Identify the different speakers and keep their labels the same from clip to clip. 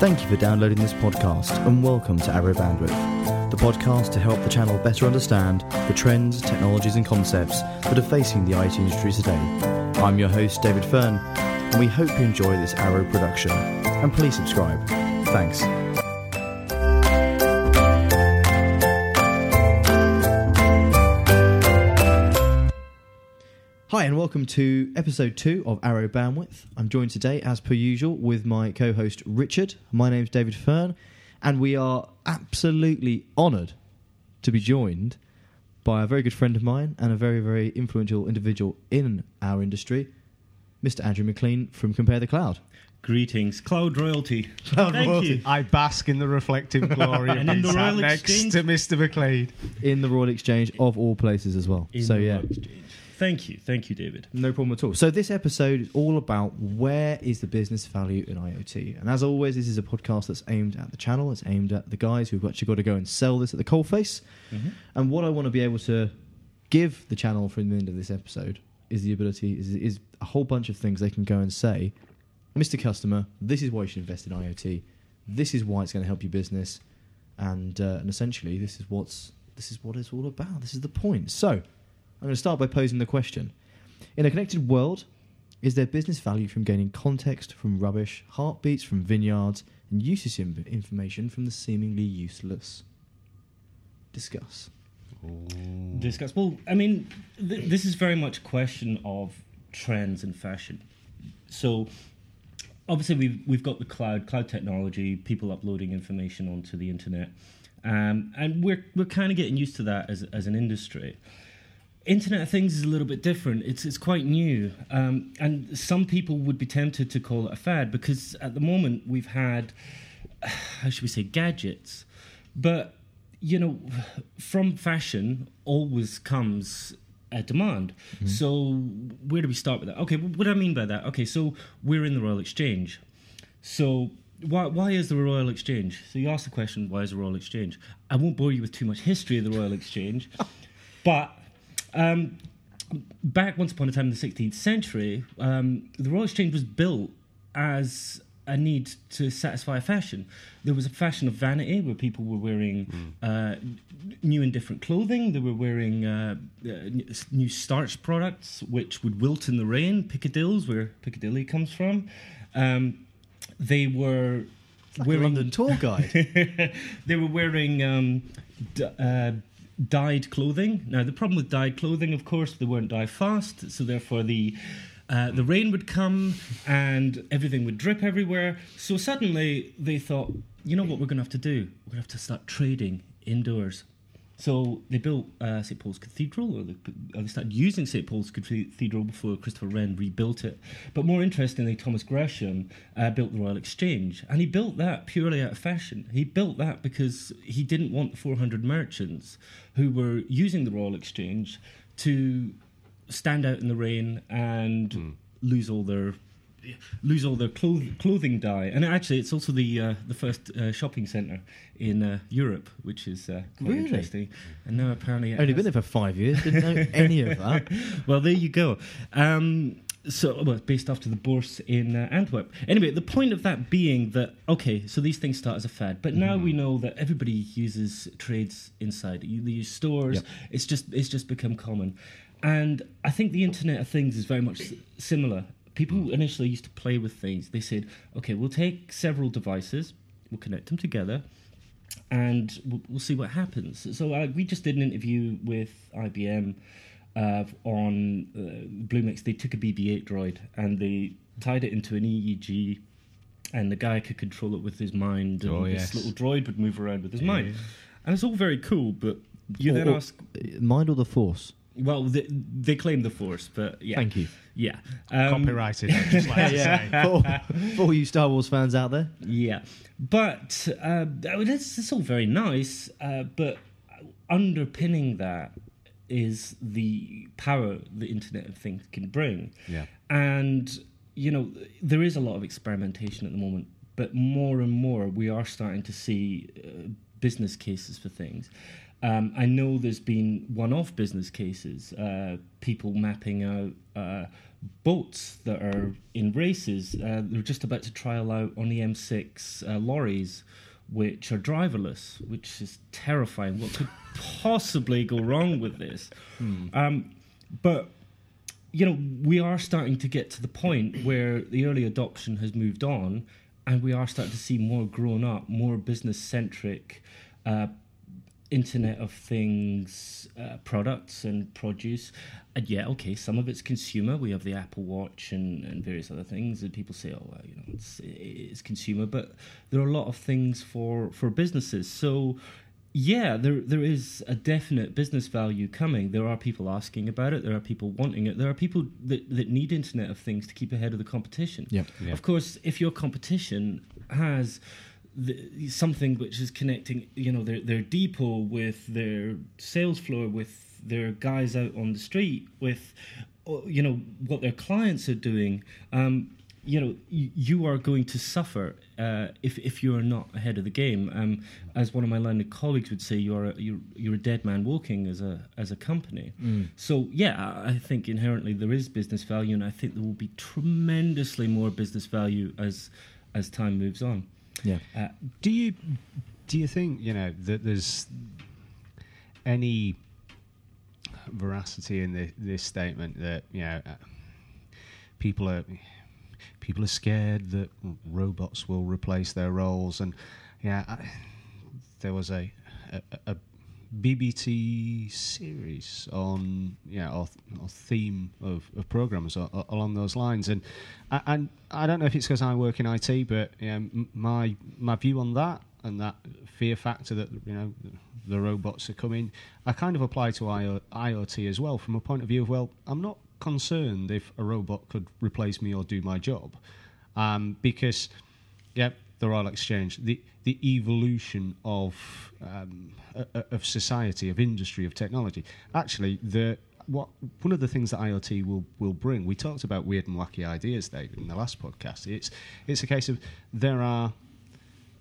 Speaker 1: Thank you for downloading this podcast and welcome to Arrow Bandwidth, the podcast to help the channel better understand the trends, technologies, and concepts that are facing the IT industry today. I'm your host, David Fern, and we hope you enjoy this Arrow production. And please subscribe. Thanks. Welcome to episode two of Arrow Bandwidth. I'm joined today, as per usual, with my co host Richard. My name's David Fern, and we are absolutely honoured to be joined by a very good friend of mine and a very, very influential individual in our industry, Mr. Andrew McLean from Compare the Cloud.
Speaker 2: Greetings, cloud royalty.
Speaker 1: Cloud
Speaker 2: Thank
Speaker 1: royalty.
Speaker 2: you.
Speaker 3: I bask in the reflective glory of
Speaker 2: in the Royal
Speaker 3: next
Speaker 2: Exchange.
Speaker 3: to Mr. McLean.
Speaker 1: In the Royal Exchange of all places as well.
Speaker 2: In
Speaker 1: so,
Speaker 2: the
Speaker 1: yeah.
Speaker 2: Royal Exchange. Thank you, thank you, David.
Speaker 1: No problem at all. So this episode is all about where is the business value in IoT. And as always, this is a podcast that's aimed at the channel. It's aimed at the guys who've actually got to go and sell this at the coalface.
Speaker 2: Mhm.
Speaker 1: And what I want to be able to give the channel from the end of this episode is the ability is, is a whole bunch of things they can go and say, Mr. Customer, this is why you should invest in IoT. This is why it's going to help your business, and uh, and essentially this is what's this is what it's all about. This is the point. So I'm going to start by posing the question: In a connected world, is there business value from gaining context from rubbish, heartbeats from vineyards, and usage in- information from the seemingly useless? Discuss.
Speaker 2: Discuss. Well, I mean, th- this is very much a question of trends in fashion. So, obviously, we've we've got the cloud, cloud technology, people uploading information onto the internet, um, and we're we're kind of getting used to that as as an industry. Internet of Things is a little bit different. It's it's quite new, um, and some people would be tempted to call it a fad because at the moment we've had, how should we say, gadgets, but you know, from fashion always comes a demand. So where do we start with that? Okay, what do I mean by that? Okay, so we're in the Royal Exchange. So why why is the Royal Exchange? So you ask the question, why is the Royal Exchange? I won't bore you with too much history of the Royal Exchange, but um, back once upon a time in the 16th century, um, the Royal Exchange was built as a need to satisfy a fashion. There was a fashion of vanity where people were wearing uh, new and different clothing. They were wearing uh, uh, new starch products which would wilt in the rain, Piccadills, where Piccadilly comes from. Um, they were
Speaker 1: Like a London tour guide.
Speaker 2: they were wearing um, d- uh, dyed clothing. Now, the problem with dyed clothing, of course, they weren't dyed fast, so therefore the uh, the rain would come and everything would drip everywhere. So suddenly they thought, you know what, we're going to have to do? We're going to have to start trading indoors. So they built uh, St Paul's Cathedral, or they, or they started using St Paul's Cathedral before Christopher Wren rebuilt it. But more interestingly, Thomas Gresham uh, built the Royal Exchange, and he built that purely out of fashion. He built that because he didn't want the 400 merchants who were using the Royal Exchange to stand out in the rain and lose all their lose all their cloth- clothing dye. And actually, it's also the uh, the first uh, shopping centre in uh, Europe, which is uh, quite
Speaker 1: Really?
Speaker 2: interesting. And now apparently,
Speaker 1: Only been there for five years. Didn't know any of that.
Speaker 2: well, there you go. Um, so, well, based after the Bourse in uh, Antwerp. Anyway, the point of that being that okay, so these things start as a fad, but now we know that everybody uses trades inside. You they use stores.
Speaker 1: Yep.
Speaker 2: It's just it's just become common, and I think the Internet of Things is very much s- similar. People who initially used to play with things, they said, okay, we'll take several devices, we'll connect them together, and we'll, we'll see what happens. So uh, we just did an interview with IBM uh, on uh, Bluemix. They took a BB-8 droid and they tied it into an EEG, and the guy could control it with his mind, and
Speaker 3: Oh,
Speaker 2: this little droid would move around with his
Speaker 3: Yeah.
Speaker 2: mind, and it's all very cool. But you
Speaker 1: Or-
Speaker 2: then ask,
Speaker 1: Mind or the force?
Speaker 2: Well, they, they claim the Force, but yeah,
Speaker 1: Thank you.
Speaker 2: yeah, um,
Speaker 3: Copyrighted, I'd just like to say.
Speaker 1: for, for all you Star Wars fans out there.
Speaker 2: Yeah, but uh, it's, it's all very nice, uh, but underpinning that is the power the Internet of Things can bring.
Speaker 3: Yeah.
Speaker 2: And, you know, there is a lot of experimentation at the moment, but more and more we are starting to see uh, business cases for things. Um, I know there's been one-off business cases, uh, people mapping out uh, boats that are in races. Uh, they're just about to trial out on the M6 uh, lorries, which are driverless, which is terrifying. What could possibly go wrong with this? Um, but you know, we are starting to get to the point where the early adoption has moved on, and we are starting to see more grown up, more business centric. Uh, Internet of Things uh, products and produce. And yeah, okay, some of it's consumer. We have the Apple Watch and, and various other things, and people say, oh, well, you know, it's, it's consumer. But there are a lot of things for, for businesses. So, yeah, there there is a definite business value coming. There are people asking about it. There are people wanting it. There are people that, that need Internet of Things to keep ahead of the competition.
Speaker 1: Yep.
Speaker 3: Yeah.
Speaker 2: Of course, if your competition has the, something which is connecting, you know, their their depot with their sales floor, with their guys out on the street, with uh, you know what their clients are doing. Um, you know, you, you are going to suffer uh, if if you are not ahead of the game. Um, as one of my learned colleagues would say, you're a, you're you're a dead man walking as a as a company. So yeah, I I think inherently there is business value, and I think there will be tremendously more business value as as time moves on.
Speaker 1: Yeah.
Speaker 2: Uh,
Speaker 3: Do you do you think you know that there's any veracity in the, this statement that you know uh, people are people are scared that robots will replace their roles and yeah there was a, a, a BBC series on yeah or, or theme of, of programs a- a- along those lines. And I- and I don't know if it's because I work in IT but yeah, m- my my view on that and that fear factor that you know the robots are coming I kind of apply to IO- IoT as well from a point of view of well I'm not concerned if a robot could replace me or do my job. Um, because Yep, the Royal Exchange, the the evolution of um, of society, of industry, of technology. Actually, the what one of the things that IoT will will bring. We talked about weird and wacky ideas, David, in the last podcast. It's it's a case of there are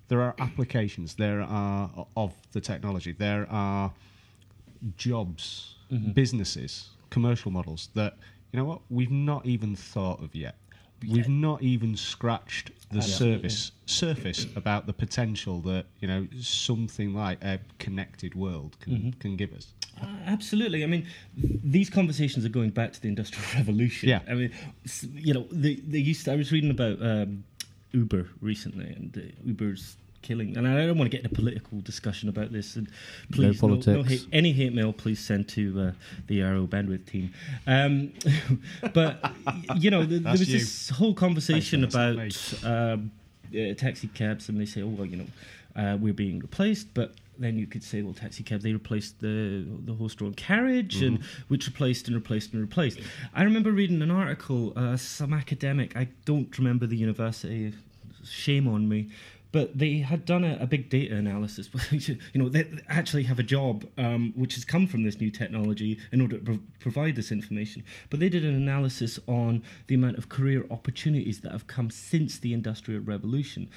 Speaker 3: there are applications there are of the technology. There are jobs, businesses, commercial models that you know what we've not even thought of yet. We've not even scratched the
Speaker 2: Absolutely.
Speaker 3: surface surface about the potential that you know something like a connected world can can give us.
Speaker 2: Uh, absolutely. I mean, these conversations are going back to the Industrial Revolution.
Speaker 3: Yeah.
Speaker 2: I mean, you know, they, they used. To, I was reading about um, Uber recently, and uh, Uber's killing. And I don't want to get into a political discussion about this. And please, no, no
Speaker 1: politics.
Speaker 2: hate, any hate mail, please send to uh, the Arrow bandwidth team. Um, but you know, th- there was
Speaker 3: you.
Speaker 2: this whole conversation
Speaker 3: Thanks,
Speaker 2: about um, uh, taxi cabs, and they say, oh well, you know, uh, we're being replaced, but then you could say, well, taxi cabs they replaced the the horse-drawn carriage, and which replaced and replaced and replaced. I remember reading an article, uh, some academic, I don't remember the university, shame on me. But they had done a, a big data analysis. you know, they actually have a job um, which has come from this new technology in order to pro- provide this information. But they did an analysis on the amount of career opportunities that have come since the Industrial Revolution.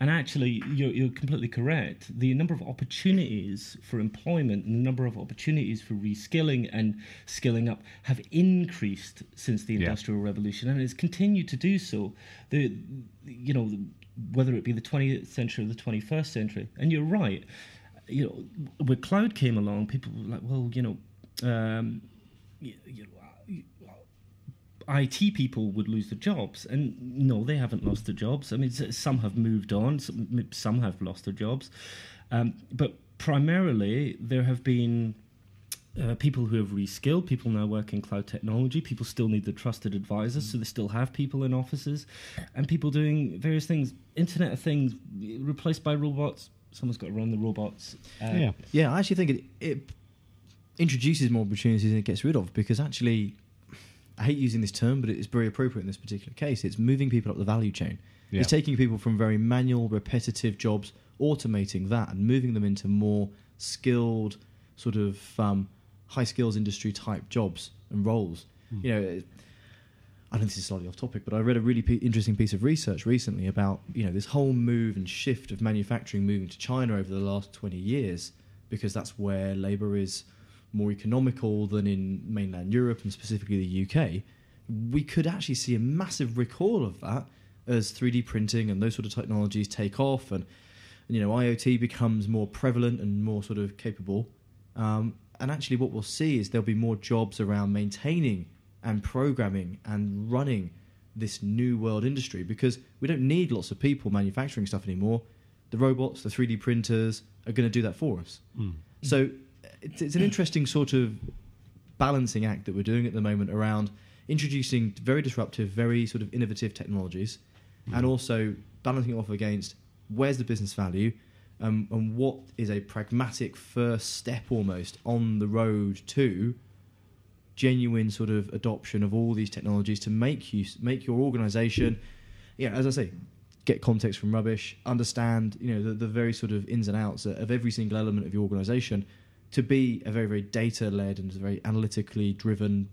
Speaker 2: And actually, you're, you're completely correct. The number of opportunities for employment and the number of opportunities for reskilling and skilling up have increased since the
Speaker 3: Yeah.
Speaker 2: Industrial Revolution, and it's continued to do so. The, you know, whether it be the 20th century or the 21st century. And you're right. You know, when cloud came along, people were like, well, you know, um, you, you know, IT people would lose their jobs, and no, they haven't lost their jobs. I mean, some have moved on, some, some have lost their jobs, um, but primarily there have been uh, people who have reskilled, people now work in cloud technology. People still need the trusted advisors, so they still have people in offices, and people doing various things. Internet of Things replaced by robots. Someone's got to run the robots. Uh,
Speaker 3: yeah,
Speaker 1: Yeah, I actually think it, it introduces more opportunities than it gets rid of because actually, I hate using this term, but it's very appropriate in this particular case. It's moving people up the value chain.
Speaker 3: Yeah.
Speaker 1: It's taking people from very manual, repetitive jobs, automating that, and moving them into more skilled, sort of um, high skills industry type jobs and roles. You know, I know this is slightly off topic, but I read a really pe- interesting piece of research recently about you know this whole move and shift of manufacturing moving to China over the last twenty years because that's where labour is more economical than in mainland Europe and specifically the UK. We could actually see a massive recall of that as 3D printing and those sort of technologies take off and you know IoT becomes more prevalent and more sort of capable. Um, and actually, what we'll see is there'll be more jobs around maintaining and programming and running this new world industry because we don't need lots of people manufacturing stuff anymore. The robots, the 3D printers are going to do that for us.
Speaker 3: Mm.
Speaker 1: So it's, it's an interesting sort of balancing act that we're doing at the moment around introducing very disruptive, very sort of innovative technologies,
Speaker 3: Mm.
Speaker 1: and also balancing it off against where's the business value um, and what is a pragmatic first step almost on the road to genuine sort of adoption of all these technologies to make you make your organization yeah as i say get context from rubbish understand you know the, the very sort of ins and outs of every single element of your organization to be a very very data led and very analytically driven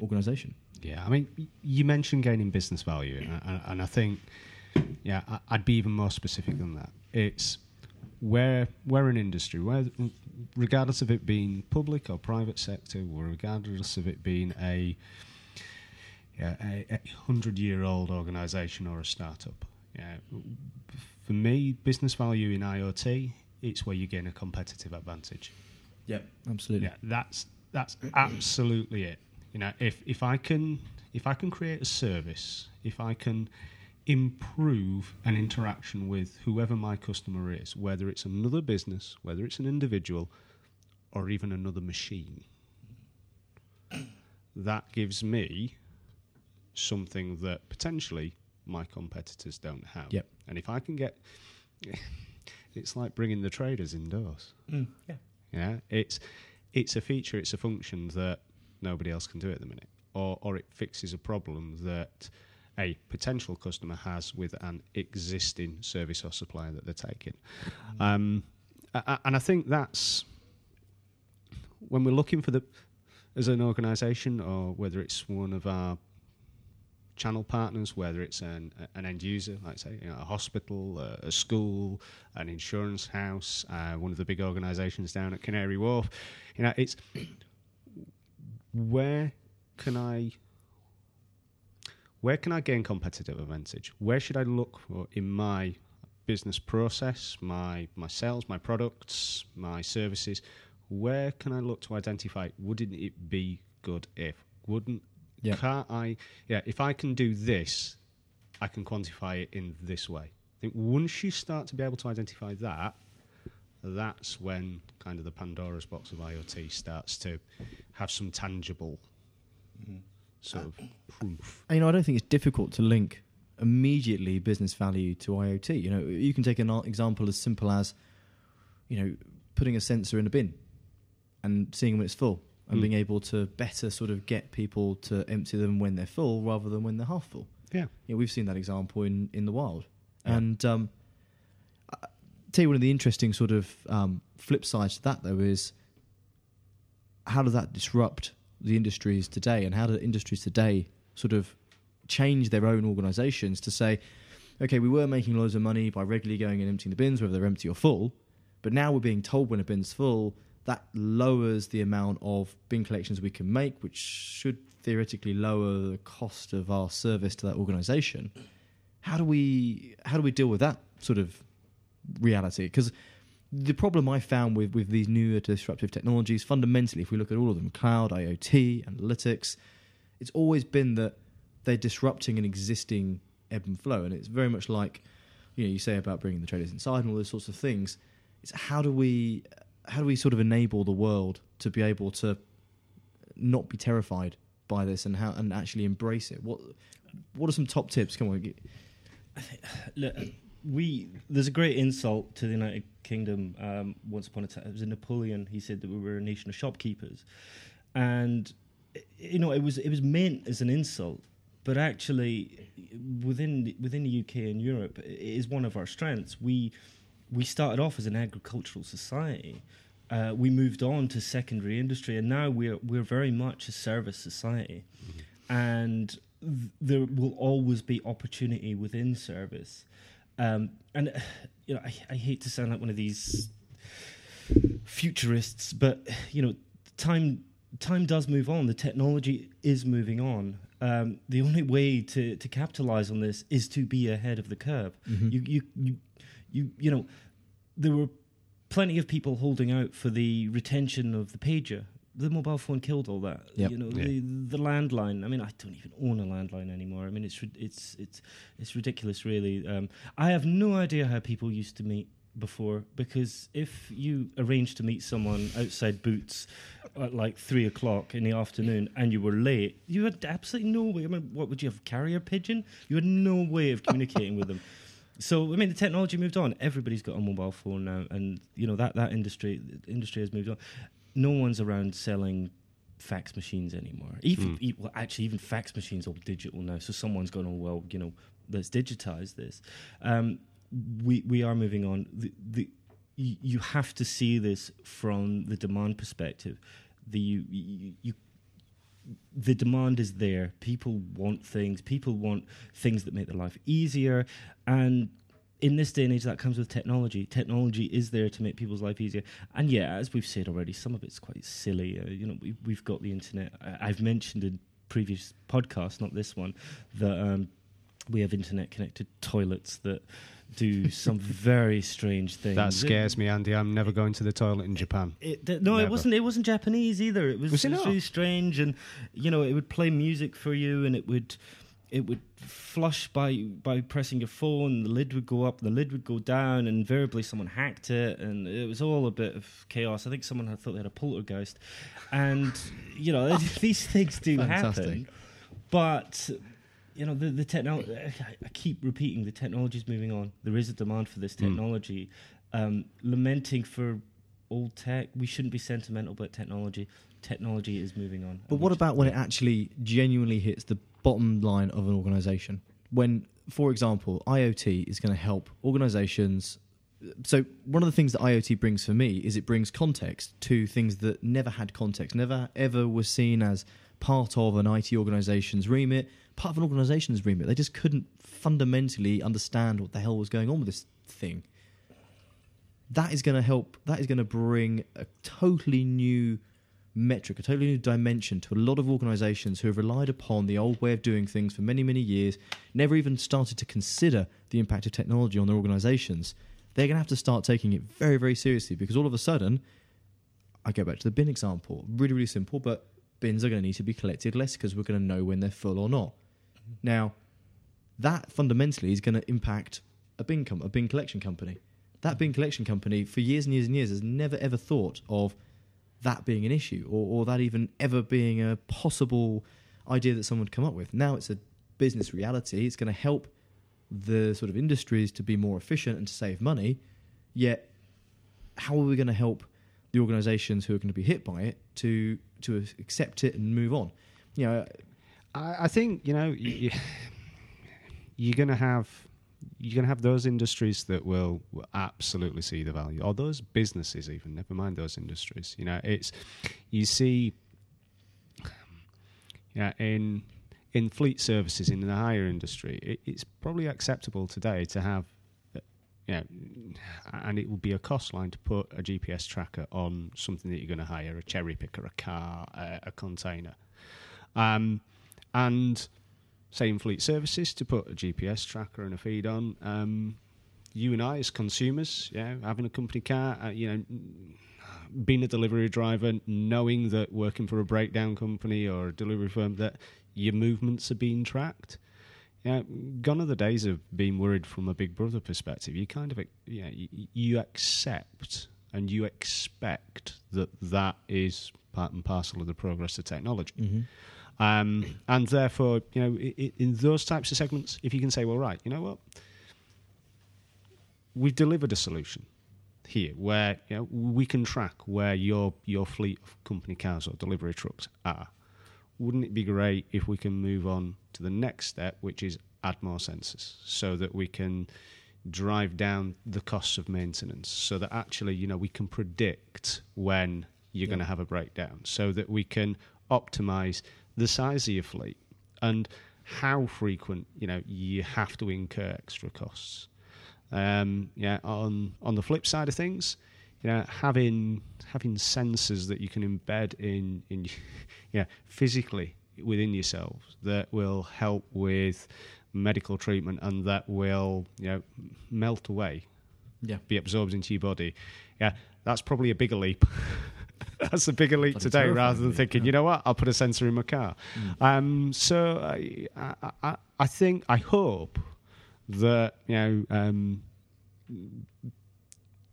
Speaker 1: organization
Speaker 3: Yeah, I mean, you mentioned gaining business value, and, and, and I think, yeah, I'd be even more specific than that. It's where where an industry, where regardless of it being public or private sector, or regardless of it being a yeah, a, a hundred year old organisation or a startup. Yeah, for me, business value in IoT, it's where you gain a competitive advantage.
Speaker 1: yep absolutely
Speaker 3: Yeah, that's that's absolutely it. You know, if if I can if I can create a service, if I can improve an interaction with whoever my customer is, whether it's another business, whether it's an individual, or even another machine, that gives me something that potentially my competitors don't have.
Speaker 1: Yep.
Speaker 3: And if I can get, it's like bringing the traders indoors.
Speaker 2: Mm, yeah.
Speaker 3: Yeah, it's it's a feature, it's a function that nobody else can do at the minute, or or it fixes a problem that a potential customer has with an existing service or supplier that they're taking. Um, a- a- and I think that's when we're looking for the as an organisation, or whether it's one of our channel partners, whether it's an, an end user, like say you know, a hospital, a, a school, an insurance house, uh, one of the big organisations down at Canary Wharf. You know, it's where can I where can I gain competitive advantage? Where should I look for in my business process, my my sales, my products, my services? Where can I look to identify? Wouldn't it be good if? Wouldn't
Speaker 1: Yeah.
Speaker 3: can't I? Yeah, if I can do this, I can quantify it in this way. I think once you start to be able to identify that, that's when kind of the Pandora's box of IoT starts to have some tangible mm-hmm. Sort of proof.
Speaker 1: And, you know, I don't think it's difficult to link immediately business value to IoT. You know, you can take an example as simple as, you know, putting a sensor in a bin and seeing when it's full and
Speaker 3: Mm.
Speaker 1: being able to better sort of get people to empty them when they're full rather than when they're half full.
Speaker 3: Yeah.
Speaker 1: You know, we've seen that example in, in the wild.
Speaker 3: Yeah.
Speaker 1: And um, I tell you one of the interesting sort of um, flip sides to that, though, is how does that disrupt the industries today, and how do industries today sort of change their own organisations to say, okay, we were making loads of money by regularly going and emptying the bins, whether they're empty or full, but now we're being told when a bin's full. That lowers the amount of bin collections we can make, which should theoretically lower the cost of our service to that organisation. How do we how do we deal with that sort of reality? Because the problem I found with, with these newer disruptive technologies, fundamentally, if we look at all of them, cloud, IoT, analytics, it's always been that they're disrupting an existing ebb and flow. And it's very much like, you know, you say about bringing the traders inside and all those sorts of things. It's how do we, how do we sort of enable the world to be able to not be terrified by this and how and actually embrace it? What, what are some top tips? Come on,
Speaker 2: Look, we there's a great insult to the United Kingdom. Um, once upon a time, it was a Napoleon. He said that we were a nation of shopkeepers, and you know it was it was meant as an insult, but actually within within the UK and Europe, it is one of our strengths. We we started off as an agricultural society. Uh, we moved on to secondary industry, and now we're we're very much a service society. And th- there will always be opportunity within service. Um, and you know, I, I hate to sound like one of these futurists, but you know, time time does move on. The technology is moving on. Um, the only way to, to capitalize on this is to be ahead of the curve.
Speaker 1: Mm-hmm.
Speaker 2: You, you, you, you, you know, there were plenty of people holding out for the retention of the pager. The mobile phone killed all that.
Speaker 1: Yep.
Speaker 2: You know,
Speaker 3: Yeah.
Speaker 2: the the landline. I mean, I don't even own a landline anymore. I mean, it's it's it's it's ridiculous, really. Um, I have no idea how people used to meet before because if you arranged to meet someone outside Boots at like three o'clock in the afternoon and you were late, you had absolutely no way. I mean, what would you have? Carrier pigeon? You had no way of communicating with them. So I mean, the technology moved on. Everybody's got a mobile phone now, and you know that that industry industry has moved on. No one's around selling fax machines anymore. Even e- well, actually, even fax machines are digital now. So someone's gone, oh well, you know, let's digitize this. Um, we we are moving on. The, the you, you have to see this from the demand perspective. The you, you, you the demand is there. People want things. People want things that make their life easier. And in this day and age, that comes with technology. Technology is there to make people's life easier. And yeah, as we've said already, some of it's quite silly. Uh, you know, we, we've got the internet. I, I've mentioned in previous podcasts, not this one, that um, we have internet connected toilets that do some very strange things.
Speaker 3: That scares me, Andy. I'm never going to the toilet in Japan.
Speaker 2: It, th- no, it wasn't. It wasn't Japanese either. It was,
Speaker 3: Was it
Speaker 2: it was really strange, and you know, it would play music for you, and it would, it would flush by by pressing your phone. The lid would go up, the lid would go down, and invariably someone hacked it, and it was all a bit of chaos. I think someone had thought they had a poltergeist, and you know, these things do
Speaker 1: Fantastic.
Speaker 2: happen, but. You know the the technology. I keep repeating the technology is moving on. There is a demand for this
Speaker 3: Hmm.
Speaker 2: technology. Um, lamenting for old tech. We shouldn't be sentimental about technology. Technology is moving on.
Speaker 1: But what about when it actually genuinely hits the bottom line of an organization? When, for example, IoT is going to help organizations. So, one of the things that IoT brings for me is it brings context to things that never had context, never ever was seen as part of an IT organization's remit, part of an organization's remit. They just couldn't fundamentally understand what the hell was going on with this thing. That is going to help, that is going to bring a totally new metric, a totally new dimension to a lot of organizations who have relied upon the old way of doing things for many, many years, never even started to consider the impact of technology on their organizations. They're going to have to start taking it very, very seriously because all of a sudden, I go back to the bin example. Really, really simple, but bins are going to need to be collected less because we're going to know when they're full or not. Now, that fundamentally is going to impact a bin com- a bin collection company. That bin collection company, for years and years and years, has never ever thought of that being an issue or, or that even ever being a possible idea that someone would come up with. Now it's a business reality. It's going to help the sort of industries to be more efficient and to save money. Yet, how are we going to help the organisations who are going to be hit by it to to accept it and move on? You know,
Speaker 3: I, I think you know you, you're going to have you're going to have those industries that will, will absolutely see the value, or those businesses even. Never mind those industries. You know, it's you see, yeah, in in fleet services in the hire industry, it, it's probably acceptable today to have. You know, and it would be a cost line to put a GPS tracker on something that you're going to hire a cherry picker, a car, a, a container. Um, and same fleet services to put a GPS tracker and a feed on. Um, you and I, as consumers, yeah, having a company car, uh, you know, being a delivery driver, knowing that working for a breakdown company or a delivery firm that your movements are being tracked. Yeah, gone are the days of being worried from a Big Brother perspective. You kind of, yeah, you, you accept and you expect that that is part and parcel of the progress of technology. Um, and therefore, you know, in those types of segments, if you can say, well, right, you know what, we've delivered a solution here where you know, we can track where your your fleet of company cars or delivery trucks are. Wouldn't it be great if we can move on to the next step, which is add more sensors, so that we can drive down the costs of maintenance, so that actually, you know, we can predict when you're going to have a breakdown, so that we can optimize the size of your fleet and how frequent you know you have to incur extra costs. Um, yeah, on on the flip side of things, you know, having having sensors that you can embed in in yeah physically within yourselves that will help with medical treatment and that will you know melt away,
Speaker 1: Yeah.
Speaker 3: be absorbed into your body. Yeah, that's probably a bigger leap. that's a bigger leap today rather than thinking,
Speaker 1: yeah.
Speaker 3: you know what, I'll put a sensor in my car. Um, so I, I, I, I think, I hope that you know um,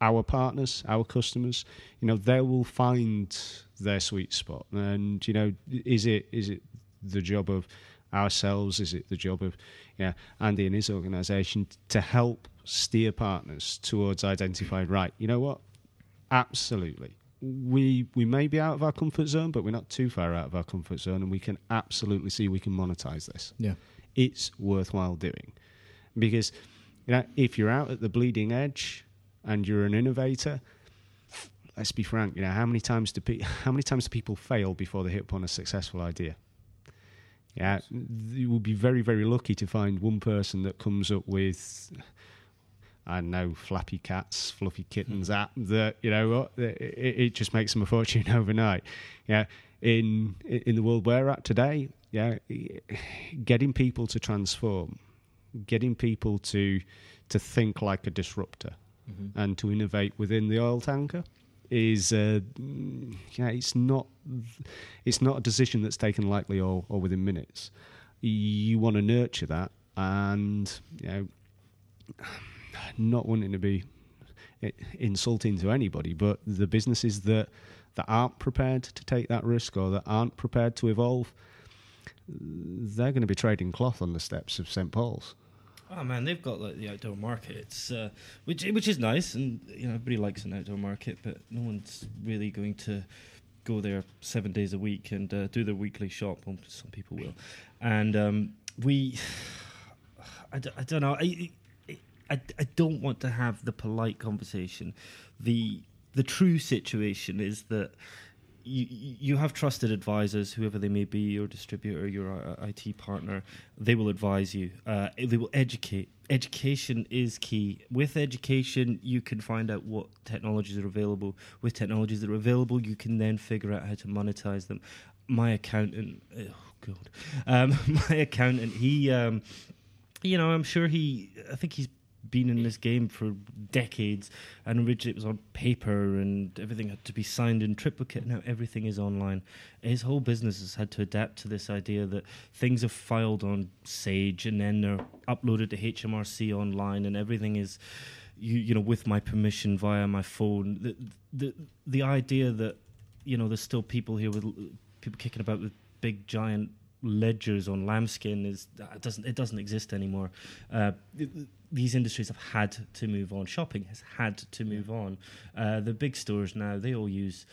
Speaker 3: our partners, our customers, you know, they will find their sweet spot. And you know, is it is it the job of ourselves? Is it the job of yeah Andy and his organisation to help steer partners towards identifying right? You know what? Absolutely. We we may be out of our comfort zone, but we're not too far out of our comfort zone, and we can absolutely see we can monetize this.
Speaker 1: Yeah.
Speaker 3: it's worthwhile doing. Because you know if you're out at the bleeding edge and you're an innovator let's be frank you know how many times do pe- how many times do people fail before they hit upon a successful idea? Yeah you will be very very lucky to find one person that comes up with I know flappy cats, fluffy kittens hmm. app that you know uh, what it, it just makes them a fortune overnight. Yeah, in in the world we're at today, yeah, getting people to transform, getting people to to think like a disruptor, mm-hmm. and to innovate within the oil tanker is uh, yeah, it's not it's not a decision that's taken lightly or, or within minutes. You want to nurture that, and you know, not wanting to be insulting to anybody, but the businesses that that aren't prepared to take that risk or that aren't prepared to evolve, they're going to be trading cloth on the steps of St Paul's.
Speaker 2: Oh man, they've got like the outdoor market, uh, which which is nice, and you know everybody likes an outdoor market, but no one's really going to go there seven days a week and uh, do their weekly shop. Well, some people will, and um, we, I, d- I don't know, I, I I don't want to have the polite conversation. The the true situation is that you you have trusted advisors, whoever they may be, your distributor, your uh, IT partner. They will advise you. Uh, they will educate. Education is key. With education, you can find out what technologies are available. With technologies that are available, you can then figure out how to monetize them. My accountant, oh god, um, my accountant, he, um, you know, I'm sure he. I think he's been in this game for decades and originally it was on paper and everything had to be signed in triplicate now everything is online. His whole business has had to adapt to this idea that things are filed on sage and then they're uploaded to hmrc online and everything is you, you know with my permission via my phone. The, the the idea that you know there's still people here with people kicking about with big giant ledgers on lambskin is it doesn't it doesn't exist anymore. Uh, th- these industries have had to move on. Shopping has had to move on. Uh, the big stores now they all use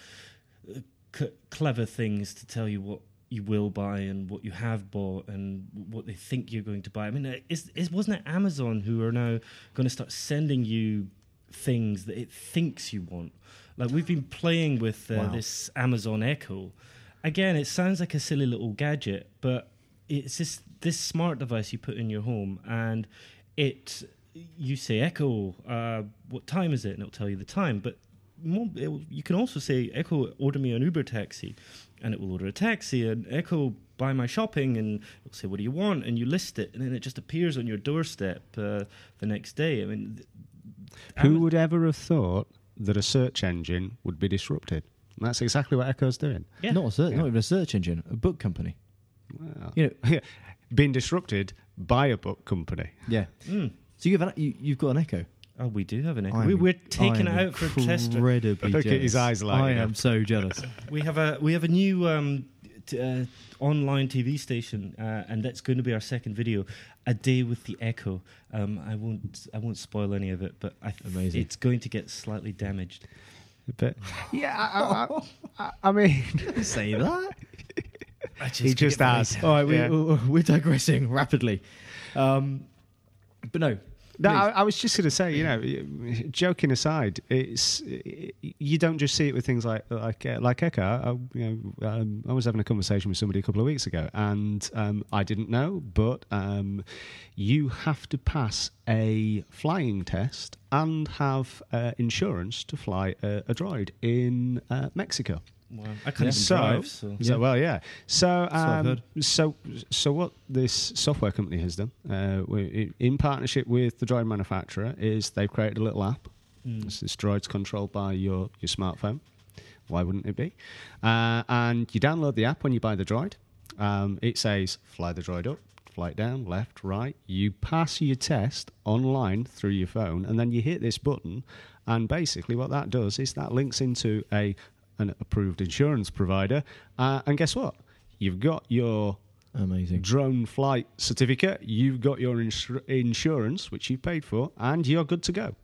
Speaker 2: uh, c- clever things to tell you what you will buy and what you have bought and what they think you're going to buy. I mean, uh, is, is wasn't it Amazon who are now going to start sending you things that it thinks you want? Like we've been playing with uh,
Speaker 1: Wow.
Speaker 2: this Amazon Echo. Again, it sounds like a silly little gadget, but it's this this smart device you put in your home, and it you say Echo, uh, what time is it, and it'll tell you the time. But more, it you can also say Echo, order me an Uber taxi, and it will order a taxi. And Echo, buy my shopping, and it'll say what do you want, and you list it, and then it just appears on your doorstep uh, the next day. I mean, th-
Speaker 3: Who
Speaker 2: Amaz-
Speaker 3: would ever have thought that a search engine would be disrupted? And that's exactly what Echo's doing.
Speaker 2: Yeah.
Speaker 1: Not a search,
Speaker 3: Yeah.
Speaker 1: not even a search engine, a book company.
Speaker 3: Well,
Speaker 1: You know,
Speaker 3: being disrupted by a book company.
Speaker 1: yeah.
Speaker 2: Mm.
Speaker 1: So you have an, you, you've got an Echo.
Speaker 2: Oh, we do have an Echo. We, we're taking it out for a test. drive.
Speaker 1: Incredibly
Speaker 3: Look at his eyes lighting
Speaker 1: I am
Speaker 3: up.
Speaker 1: so jealous.
Speaker 2: We have a we have a new um, t- uh, online TV station, uh, and that's going to be our second video. A day with the Echo. Um, I won't I won't spoil any of it, but I th-
Speaker 1: Amazing.
Speaker 2: it's going to get slightly damaged.
Speaker 3: But yeah, I, I, I, I mean,
Speaker 1: Say that.
Speaker 2: Just
Speaker 3: he just
Speaker 2: get
Speaker 3: has.
Speaker 1: All right, we,
Speaker 3: Yeah.
Speaker 1: we- we're digressing rapidly. Um, but no,
Speaker 3: No, I, I was just going to say, you know, joking aside, it's you don't just see it with things like like uh, like Echo. I, you know, um, I was having a conversation with somebody a couple of weeks ago, and um, I didn't know, but um, you have to pass a flying test and have uh, insurance to fly a, a droid in uh, Mexico.
Speaker 2: Wow. I can't even
Speaker 3: So,
Speaker 2: drive, so.
Speaker 3: so well, yeah. So,
Speaker 1: what
Speaker 3: um, so, so what this software company has done, uh, in partnership with the droid manufacturer, is they've created a little app.
Speaker 2: Mm.
Speaker 3: This, this droid's controlled by your your smartphone. Why wouldn't it be? Uh, and you download the app when you buy the droid. Um, it says fly the droid up, fly it down, left, right. You pass your test online through your phone, and then you hit this button. And basically, what that does is that links into a an approved insurance provider. Uh, and guess what? You've got your
Speaker 1: Amazing.
Speaker 3: drone flight certificate, you've got your insur- insurance, which you've paid for, and you're good to go.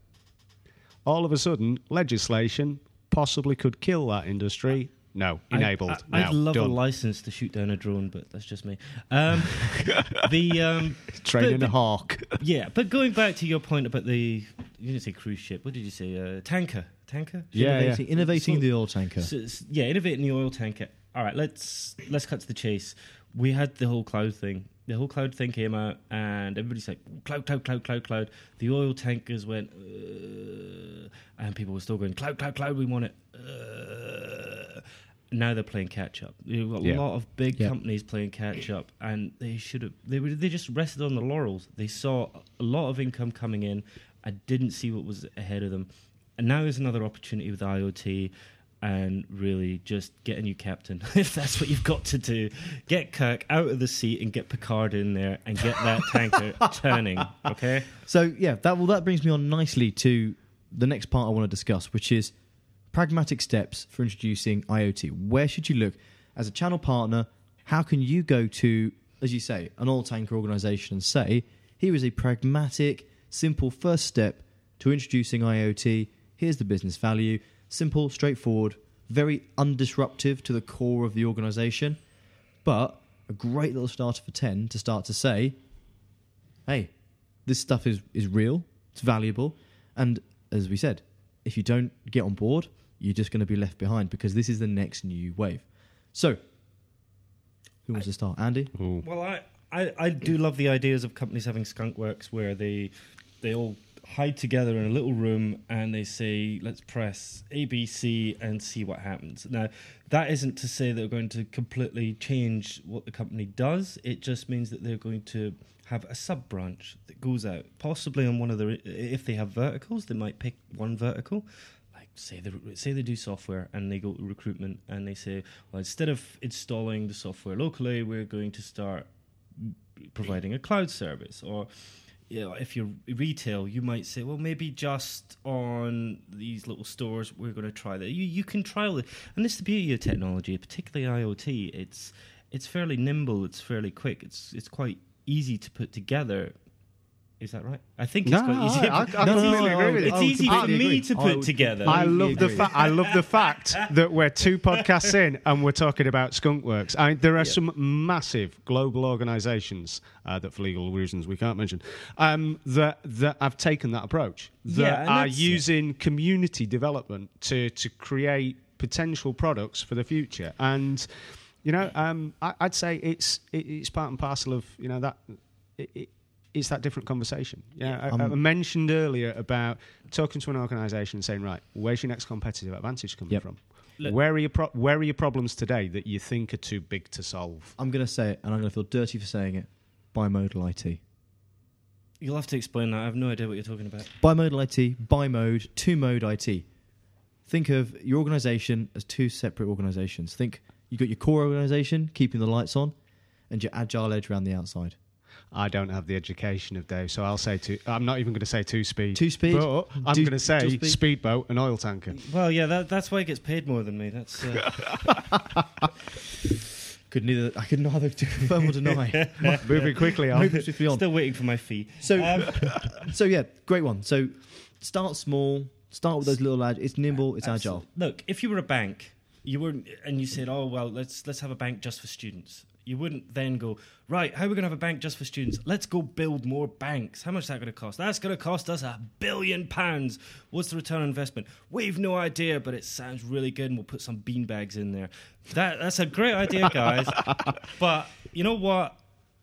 Speaker 3: All of a sudden, legislation possibly could kill that industry. No, enabled.
Speaker 2: I, I,
Speaker 3: now,
Speaker 2: I'd love
Speaker 3: done.
Speaker 2: a license to shoot down a drone, but that's just me. Um, the um,
Speaker 3: Training
Speaker 2: but-
Speaker 3: a hawk.
Speaker 2: yeah, but going back to your point about the you didn't say cruise ship. What did you say? Uh, tanker, tanker.
Speaker 3: Yeah, yeah.
Speaker 1: innovating, innovating
Speaker 2: So-
Speaker 1: the oil tanker.
Speaker 2: So it's- yeah, innovating the oil tanker. All right, let's let's cut to the chase. We had the whole cloud thing. The whole cloud thing came out, and everybody's like, cloud, cloud, cloud, cloud, cloud. The oil tankers went, uh, and people were still going, cloud, cloud, cloud. We want it. Uh. Now they're playing catch up. You've got a
Speaker 3: Yeah.
Speaker 2: lot of big
Speaker 1: Yeah.
Speaker 2: companies playing catch up, and they should have. They were. They just rested on the laurels. They saw a lot of income coming in. I didn't see what was ahead of them, and now there's another opportunity with IoT and really just get a new captain if that's what you've got to do. Get Kirk out of the seat and get Picard in there and get that tanker turning. Okay.
Speaker 1: So yeah, that well that brings me on nicely to the next part I want to discuss, which is pragmatic steps for introducing IoT. Where should you look as a channel partner? How can you go to, as you say, an oil tanker organization and say, here is a pragmatic, simple first step to introducing IoT. Here's the business value. Simple, straightforward, very undisruptive to the core of the organization, but a great little starter for 10 to start to say, hey, this stuff is, is real, it's valuable, and as we said, if you don't get on board, you're just going to be left behind because this is the next new wave. So, who wants to start? Andy?
Speaker 3: Ooh.
Speaker 2: Well, I, I, I do love the ideas of companies having skunk works where they they all hide together in a little room and they say, let's press ABC and see what happens. Now, that isn't to say they're going to completely change what the company does. It just means that they're going to have a sub branch that goes out, possibly on one of the. If they have verticals, they might pick one vertical. Say they say they do software and they go to recruitment and they say, well, instead of installing the software locally, we're going to start providing a cloud service or you know, if you're retail, you might say, well, maybe just on these little stores, we're going to try that. You you can trial it, and this is the beauty of technology, particularly IoT. It's it's fairly nimble, it's fairly quick, it's it's quite easy to put together. Is that right? I think it's
Speaker 3: No,
Speaker 2: quite easy.
Speaker 3: I- I- I
Speaker 2: it's
Speaker 3: completely
Speaker 2: easy,
Speaker 3: agree with you.
Speaker 2: it's
Speaker 1: I would
Speaker 2: easy for me
Speaker 1: agree.
Speaker 2: to put
Speaker 1: would
Speaker 2: together.
Speaker 3: I love the fact. I love the fact that we're two podcasts in and we're talking about skunkworks. I mean, there are some massive global organisations uh, that, for legal reasons, we can't mention um, that that have taken that approach. That
Speaker 2: Yeah,
Speaker 3: are using community development to to create potential products for the future. And you know, um, I, I'd say it's it, it's part and parcel of you know that. It, it, it's that different conversation. Yeah, I, I
Speaker 1: Um,
Speaker 3: mentioned earlier about talking to an organisation and saying, right, where's your next competitive advantage coming
Speaker 1: Yep.
Speaker 3: from?
Speaker 2: Look-
Speaker 3: where are your pro- where are your problems today that you think are too big to solve?
Speaker 1: I'm going to say it, and I'm going to feel dirty for saying it. Bimodal IT.
Speaker 2: You'll have to explain that. I have no idea what you're talking about.
Speaker 1: Bimodal IT, bimode, two mode IT. Think of your organization as two separate organizations. Think you've got your core organization, keeping the lights on, and your agile edge around the outside.
Speaker 3: I don't have the education of Dave, so I'll say two. I'm not even going to say two speed.
Speaker 1: Two speed?
Speaker 3: but I'm going to say
Speaker 1: speed?
Speaker 3: speedboat and oil tanker.
Speaker 2: Well, yeah, that, that's why he gets paid more than me. That's uh,
Speaker 1: Could neither I could neither confirm or deny.
Speaker 3: Moving quickly on.
Speaker 1: Moving swiftly on.
Speaker 2: still waiting for my fee.
Speaker 1: So,
Speaker 2: Um,
Speaker 1: so yeah, great one. So, start small. Start with those little lads. It's nimble. It's agile.
Speaker 2: Look, if you were a bank, you were, and you said, "Oh well, let's let's have a bank just for students." You wouldn't then go, right, how are we going to have a bank just for students? Let's go build more banks. How much is that going to cost? That's going to cost us a billion pounds. What's the return on investment? We've no idea, but it sounds really good and we'll put some beanbags in there. That, that's a great idea, guys. but you know what?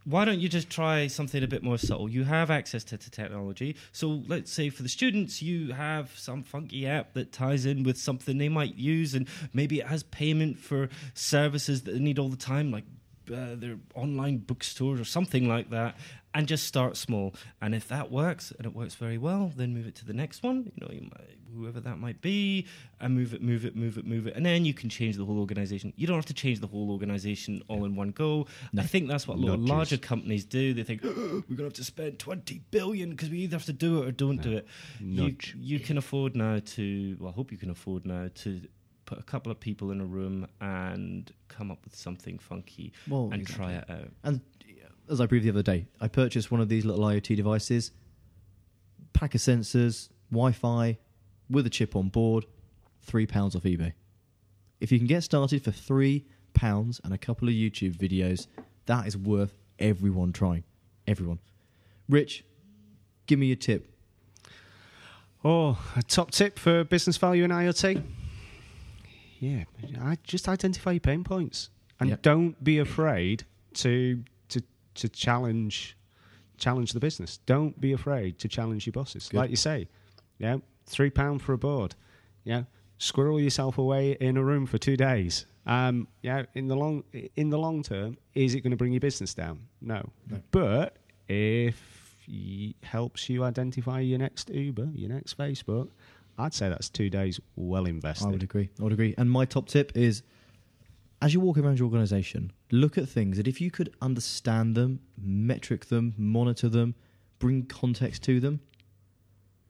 Speaker 2: why don't you just try something a bit more subtle? You have access to, to, technology. So let's say for the students, you have some funky app that ties in with something they might use, and maybe it has payment for services that they need all the time, like uh, their online bookstores or something like that, and just start small. And if that works and it works very well, then move it to the next one. You know, you might, whoever that might be, and move it, move it, move it, move it, and then you can change the whole organization. You don't have to change the whole organization all in one go. No. I think that's what a lot of larger companies do. They think oh, we're gonna have to spend twenty billion because we either have to do it or don't no. do it. You, you can afford now to. Well, I hope you can afford now to put a couple of people in a room and come up with something funky well, and exactly. try it out.
Speaker 1: And as I proved the other day, I purchased one of these little IoT devices, pack of sensors, Wi-Fi, with a chip on board, three pounds off eBay. If you can get started for three pounds and a couple of YouTube videos, that is worth everyone trying. Everyone. Rich, give me your tip.
Speaker 3: Oh, a top tip for business value in IoT? Yeah, I just identify your pain points and yep. don't be afraid to to to challenge challenge the business. Don't be afraid to challenge your bosses. Good. Like you say, yeah, three pound for a board. Yeah, squirrel yourself away in a room for two days. Um, yeah, in the long in the long term, is it going to bring your business down? No. no. But if it helps you identify your next Uber, your next Facebook, I'd say that's two days well invested.
Speaker 1: I would agree. I would agree. And my top tip is as you walk around your organization, look at things that if you could understand them, metric them, monitor them, bring context to them,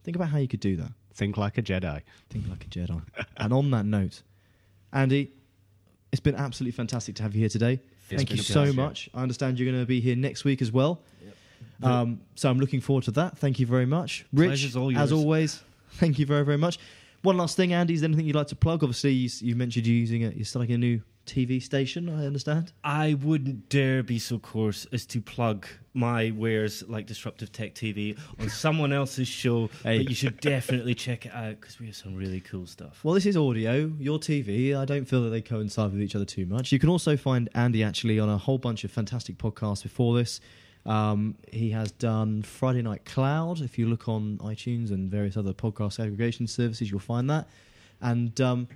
Speaker 1: think about how you could do that.
Speaker 3: Think like a Jedi.
Speaker 1: Think like a Jedi. and on that note, Andy, it's been absolutely fantastic to have you here today. It's Thank you so much. I understand you're going to be here next week as well. Yep. Um, so I'm looking forward to that. Thank you very much. Rich, as always, Thank you very, very much. One last thing, Andy, is there anything you'd like to plug? Obviously, you, you mentioned you using it. You're starting a new TV station, I understand.
Speaker 2: I wouldn't dare be so coarse as to plug my wares like Disruptive Tech TV on someone else's show, hey. but you should definitely check it out because we have some really cool stuff.
Speaker 1: Well, this is audio, your TV. I don't feel that they coincide with each other too much. You can also find Andy actually on a whole bunch of fantastic podcasts before this. Um, he has done Friday Night Cloud. If you look on iTunes and various other podcast aggregation services, you'll find that. And um,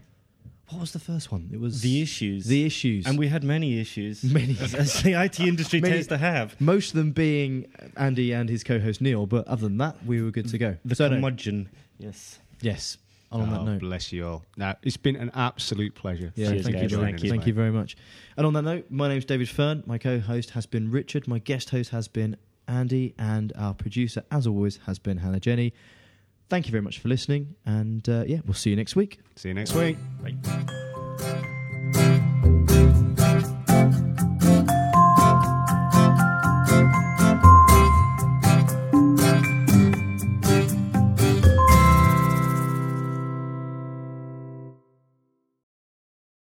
Speaker 1: what was the first one? It was
Speaker 2: the issues.
Speaker 1: The issues,
Speaker 2: and we had many issues.
Speaker 1: Many,
Speaker 2: as the IT industry many, tends to have.
Speaker 1: Most of them being Andy and his co-host Neil, but other than that, we were good to go.
Speaker 2: The so curmudgeon, yes,
Speaker 1: yes. On oh, that note,
Speaker 3: bless you all. Now it's been an absolute pleasure.
Speaker 1: Yeah, Cheers, thank guys. you, thank you, thank you very much. And on that note, my name is David Fern. My co-host has been Richard. My guest host has been Andy, and our producer, as always, has been Hannah Jenny. Thank you very much for listening, and uh, yeah, we'll see you next week.
Speaker 3: See you next week.
Speaker 2: Bye.